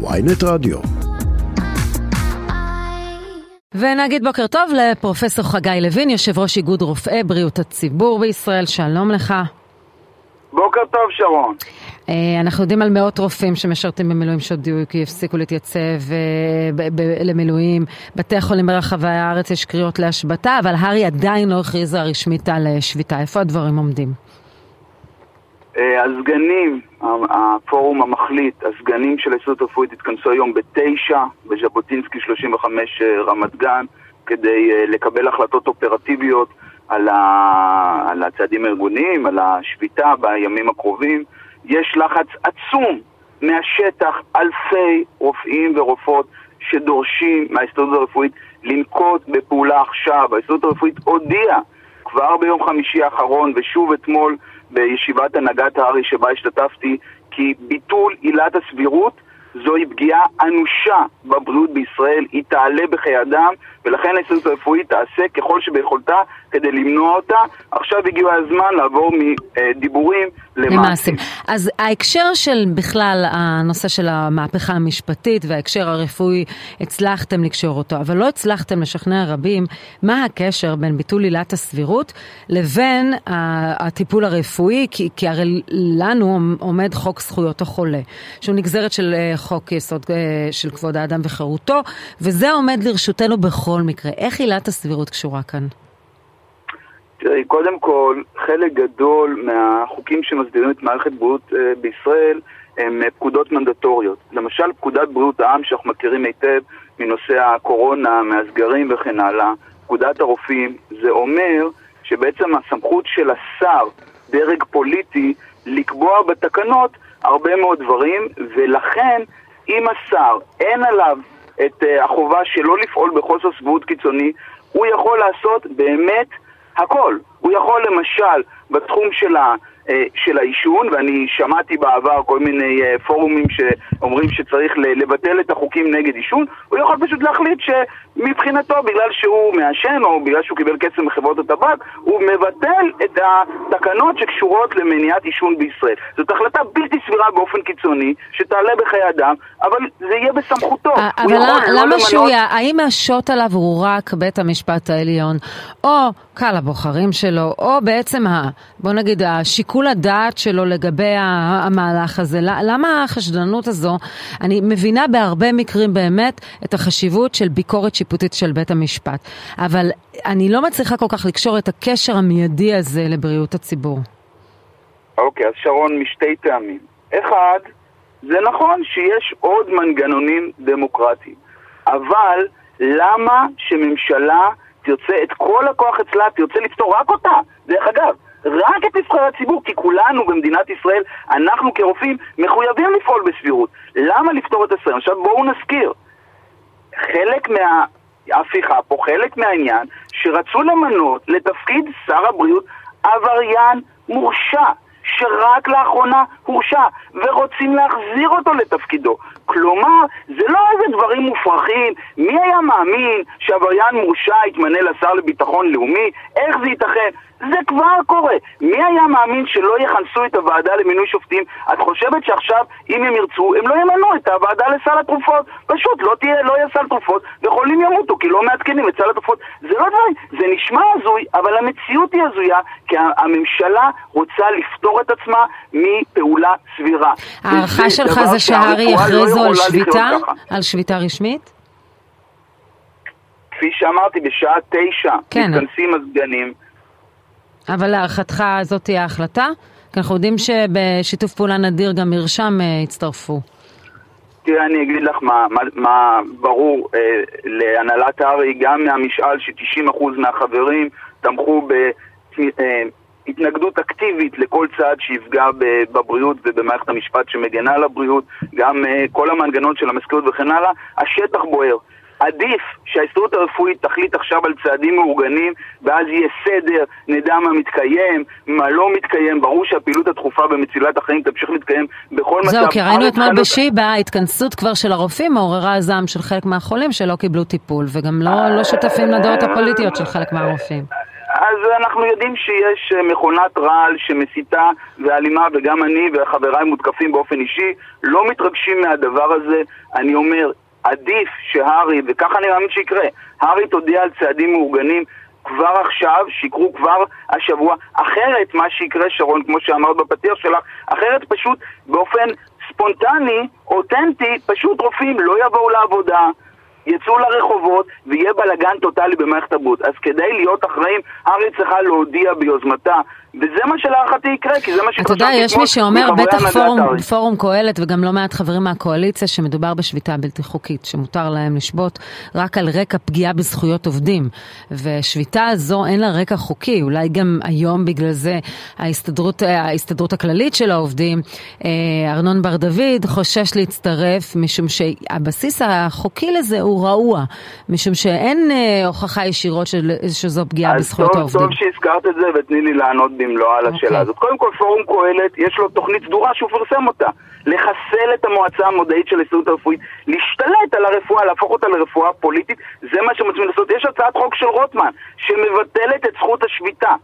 ויינט רדיו. ונגיד בוקר טוב לפרופסור חגי לוין, יושב ראש איגוד רופאי בריאות הציבור בישראל, שלום לך. בוקר טוב שרון. אה, אנחנו יודעים על מאות רופאים שמשרתים במילואים שהודיעו כי הפסיקו להתייצב אה, למילואים. בתי החולים ברחבי הארץ יש קריאות להשבתה, אבל הר"י עדיין לא הכריזה רשמית על אה, שביתה. איפה הדברים עומדים? הסגנים, הפורום המחליט, הסגנים של ההסתדרות הרפואית התכנסו היום בתשע בז'בוטינסקי 35 רמת גן כדי לקבל החלטות אופרטיביות על, ה... על הצעדים הארגוניים, על השביתה בימים הקרובים. יש לחץ עצום מהשטח, אלפי רופאים ורופאות שדורשים מההסתדרות הרפואית לנקוט בפעולה עכשיו. ההסתדרות הרפואית הודיעה כבר ביום חמישי האחרון ושוב אתמול בישיבת הנהגת הארי שבה השתתפתי כי ביטול עילת הסבירות זוהי פגיעה אנושה בבריאות בישראל, היא תעלה בחיי אדם, ולכן ההסתדרות הרפואית תעשה ככל שביכולתה כדי למנוע אותה. עכשיו הגיע הזמן לעבור מדיבורים למעשים. אז ההקשר של בכלל הנושא של המהפכה המשפטית וההקשר הרפואי, הצלחתם לקשור אותו, אבל לא הצלחתם לשכנע רבים מה הקשר בין ביטול עילת הסבירות לבין הטיפול הרפואי, כי, כי הרי לנו עומד חוק זכויות החולה, שהוא נגזרת של אה, חוק יסוד אה, של כבוד האדם וחירותו, וזה עומד לרשותנו בכל מקרה. איך עילת הסבירות קשורה כאן? תראי, קודם כל, חלק גדול מהחוקים שמסדירים את מערכת בריאות אה, בישראל הם אה, פקודות מנדטוריות. למשל, פקודת בריאות העם, שאנחנו מכירים היטב מנושא הקורונה, מהסגרים וכן הלאה, פקודת הרופאים, זה אומר שבעצם הסמכות של השר, דרג פוליטי, לקבוע בתקנות הרבה מאוד דברים, ולכן אם השר אין עליו את uh, החובה שלא לפעול בחוסר סבירות קיצוני, הוא יכול לעשות באמת הכל. הוא יכול למשל בתחום של, ה, של העישון, ואני שמעתי בעבר כל מיני אה, פורומים שאומרים שצריך לבטל את החוקים נגד עישון, הוא יכול פשוט להחליט שמבחינתו, בגלל שהוא מעשן או בגלל שהוא קיבל כסף מחברות הטבק, הוא מבטל את התקנות שקשורות למניעת עישון בישראל. זאת החלטה בלתי סבירה באופן קיצוני, שתעלה בחיי אדם, אבל זה יהיה בסמכותו. אבל למה לא שהוא, יהיה, האם השוט עליו הוא רק בית המשפט העליון, או קהל הבוחרים שלו, או בעצם, בוא נגיד, השיקול הדעת שלו לגבי המהלך הזה? למה החשדנות הזו? אני מבינה בהרבה מקרים באמת את החשיבות של ביקורת שיפוטית של בית המשפט, אבל אני לא מצליחה כל כך לקשור את הקשר המיידי הזה לבריאות הציבור. אוקיי, okay, אז שרון, משתי טעמים. אחד, זה נכון שיש עוד מנגנונים דמוקרטיים, אבל למה שממשלה תרצה את כל הכוח אצלה, תרצה לפתור רק אותה? דרך אגב, רק את נבחרי הציבור, כי כולנו במדינת ישראל, אנחנו כרופאים, מחויבים לפעול בסבירות. למה לפתור את השרים? עכשיו בואו נזכיר, חלק מההפיכה פה, חלק מהעניין, שרצו למנות לתפקיד שר הבריאות עבריין מורשע. שרק לאחרונה הורשע, ורוצים להחזיר אותו לתפקידו. כלומר, זה לא איזה דברים מופרכים. מי היה מאמין שעבריין מורשע יתמנה לשר לביטחון לאומי? איך זה ייתכן? זה כבר קורה. מי היה מאמין שלא יכנסו את הוועדה למינוי שופטים? את חושבת שעכשיו, אם הם ירצו, הם לא ימנו את הוועדה לסל התרופות? פשוט לא תהיה, לא יהיה סל תרופות, וחולים ימותו, כי לא מעדכנים את סל התרופות. זה לא דברים, זה נשמע הזוי, אבל המציאות היא הזויה, כי הממשלה רוצה לפתור את עצמה מפעולה סבירה. ההערכה שלך זה שהר"י לא יכריזו על שביתה? על שביתה רשמית? כפי שאמרתי, בשעה תשע כן. מתכנסים הסגנים. אבל להערכתך זאת תהיה ההחלטה? כי אנחנו יודעים שבשיתוף פעולה נדיר גם מרשם אה, הצטרפו. תראה, אני אגיד לך מה, מה, מה ברור אה, להנהלת הארי, גם מהמשאל ש-90% מהחברים תמכו בהתנגדות אה, אקטיבית לכל צעד שיפגע בבריאות ובמערכת המשפט שמגנה על הבריאות, גם אה, כל המנגנון של המזכירות וכן הלאה, השטח בוער. עדיף שההסתדרות הרפואית תחליט עכשיו על צעדים מאורגנים ואז יהיה סדר, נדע מה מתקיים, מה לא מתקיים, ברור שהפעילות הדחופה במצילת החיים תמשיך להתקיים בכל מצב. זהו, כי ראינו אתמול בשיבא, התכנסות כבר של הרופאים מעוררה זעם של חלק מהחולים שלא קיבלו טיפול וגם לא, לא שותפים לדעות הפוליטיות של חלק מהרופאים. אז אנחנו יודעים שיש מכונת רעל שמסיתה ואלימה, וגם אני וחבריי מותקפים באופן אישי, לא מתרגשים מהדבר הזה. אני אומר, עדיף שהארי, וככה אני מאמין שיקרה, הארי תודיע על צעדים מאורגנים כבר עכשיו, שיקרו כבר השבוע. אחרת, מה שיקרה, שרון, כמו שאמרת בפתיח שלך, אחרת פשוט באופן ספונטני, אותנטי, פשוט רופאים לא יבואו לעבודה. יצאו לרחובות ויהיה בלאגן טוטאלי במערכת הבריאות. אז כדי להיות אחראים, הארץ צריכה להודיע ביוזמתה וזה מה שלהערכתי יקרה, כי זה מה שחשבתי אתה יודע, יש מי שאומר, בטח פורום, פורום קהלת וגם לא מעט חברים מהקואליציה, שמדובר בשביתה בלתי חוקית, שמותר להם לשבות רק על רקע פגיעה בזכויות עובדים. ושביתה הזו אין לה רקע חוקי, אולי גם היום בגלל זה ההסתדרות, ההסתדרות הכללית של העובדים, אה, ארנון בר דוד, חושש להצטרף, משום שהבסיס החוקי לזה הוא רעוע, משום שאין אה, הוכחה ישירות שזו פגיעה בזכויות טוב, העובדים. אז טוב שהזכרת את זה ותני לי לענות במלואה על השאלה okay. הזאת. קודם כל, פורום קהלת, יש לו תוכנית סדורה שהוא פרסם אותה. לחסל את המועצה המודעית של ההסתדרות הרפואית, להשתלט על הרפואה, להפוך אותה לרפואה פוליטית, זה מה שהם רוצים לעשות. יש הצעת חוק של רוטמן, שמבטלת את זכות השביתה.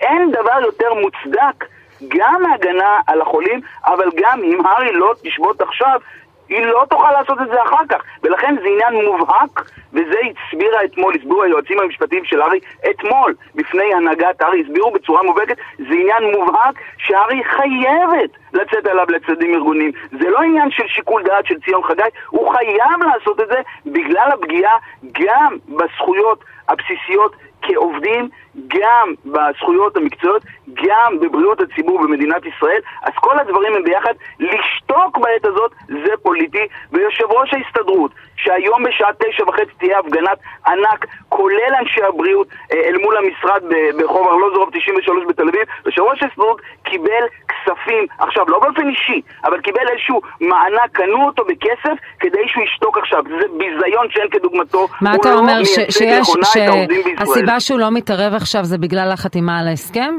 אין דבר יותר מוצדק גם מהגנה על החולים, אבל גם אם הארי לא תשבות עכשיו, היא לא תוכל לעשות את זה אחר כך, ולכן זה עניין מובהק, וזה הסבירה אתמול, הסבירו היועצים המשפטיים של ארי אתמול בפני הנהגת ארי, הסבירו בצורה מובהקת, זה עניין מובהק שארי חייבת לצאת עליו לצדדים ארגוניים. זה לא עניין של שיקול דעת של ציון חגי, הוא חייב לעשות את זה בגלל הפגיעה גם בזכויות הבסיסיות כעובדים גם בזכויות המקצועיות, גם בבריאות הציבור במדינת ישראל, אז כל הדברים הם ביחד. לשתוק בעת הזאת זה פוליטי, ויושב ראש ההסתדרות, שהיום בשעה תשע וחצי תהיה הפגנת ענק, כולל אנשי הבריאות, אה, אל מול המשרד ברחוב ארלוזורוב 93 בתל אביב, יושב ראש ההסתדרות קיבל כספים, עכשיו לא באופן אישי, אבל קיבל איזשהו מענק, קנו אותו בכסף כדי שהוא ישתוק עכשיו. זה ביזיון שאין כדוגמתו. מה אתה לא אומר, שיש, שהסיבה שהוא לא מתערב עכשיו זה בגלל החתימה על ההסכם?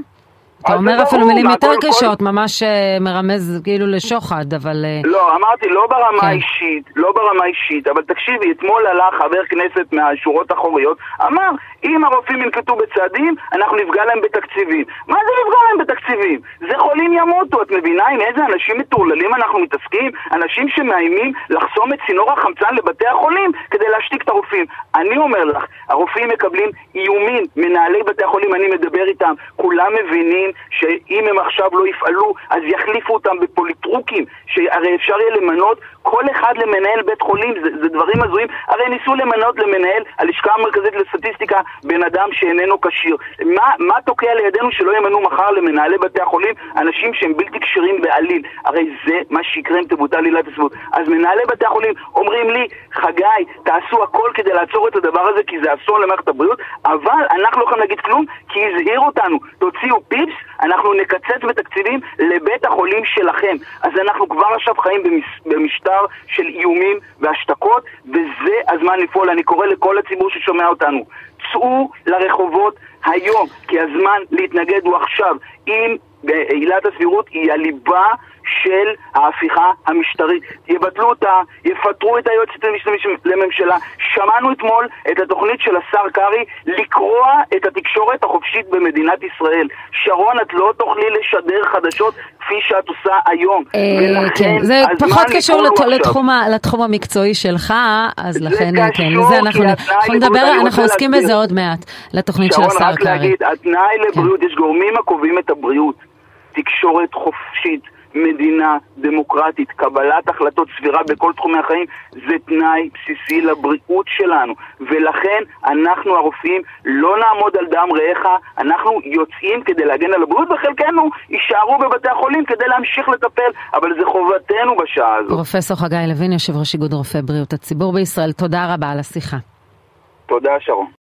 אתה אומר אפילו מילים יותר קשות, ממש אה, מרמז כאילו לשוחד, אבל... אה, לא, אמרתי, לא ברמה כן. האישית, לא ברמה האישית, אבל תקשיבי, אתמול עלה חבר כנסת מהשורות האחוריות, אמר, אם הרופאים ינקטו בצעדים, אנחנו נפגע להם בתקציבים. מה זה נפגע להם בתקציבים? זה חולים ימותו, את מבינה עם איזה אנשים מטורללים אנחנו מתעסקים? אנשים שמאיימים לחסום את צינור החמצן לבתי החולים כדי להשתיק את הרופאים. אני אומר לך, הרופאים מקבלים איומים, מנהלי בתי החולים, אני מדבר איתם, כולם מבינים שאם הם עכשיו לא יפעלו, אז יחליפו אותם בפוליטרוקים, שהרי אפשר יהיה למנות כל אחד למנהל בית חולים, זה, זה דברים הזויים. הרי ניסו למנות למנהל הלשכה המרכזית לסטטיסטיקה בן אדם שאיננו כשיר. מה, מה תוקע לידינו שלא ימנו מחר למנהלי בתי החולים אנשים שהם בלתי כשירים בעליל? הרי זה מה שיקרה אם תבוטל עילת הסבירות. אז מנהלי בתי החולים אומרים לי, חגי, תעשו הכל כדי לעצור את הדבר הזה כי זה אסון למערכת הבריאות, אבל אנחנו לא יכולים להגיד כלום כי הזהירו אותנו, תוציאו פיפס, אנחנו נקצץ בתקציבים לבית החולים שלכם. אז אנחנו כבר עכשיו חיים במשטר משטר של איומים והשתקות, וזה הזמן לפעול. אני קורא לכל הציבור ששומע אותנו, צאו לרחובות היום, כי הזמן להתנגד הוא עכשיו. אם עילת הסבירות היא הליבה של ההפיכה המשטרית. יבטלו אותה, יפטרו את היועצת המשפטית לממשלה. שמענו אתמול את התוכנית של השר קרעי לקרוע את התקשורת החופשית במדינת ישראל. שרון, את לא תוכלי לשדר חדשות כפי שאת עושה היום. אה, כן, זה פחות קשור לתחום המקצועי שלך, אז לכן, כן, לזה אנחנו נדבר, אנחנו עוסקים בזה עוד מעט, לתוכנית של השר קרעי. שרון, רק להגיד, התנאי לבריאות, יש גורמים הקובעים את הבריאות. תקשורת חופשית. מדינה דמוקרטית, קבלת החלטות סבירה בכל תחומי החיים, זה תנאי בסיסי לבריאות שלנו. ולכן אנחנו הרופאים לא נעמוד על דם רעך, אנחנו יוצאים כדי להגן על הבריאות, וחלקנו יישארו בבתי החולים כדי להמשיך לטפל, אבל זה חובתנו בשעה הזאת. פרופסור חגי לוין, יושב ראש איגוד רופאי בריאות הציבור בישראל, תודה רבה על השיחה. תודה, שרון.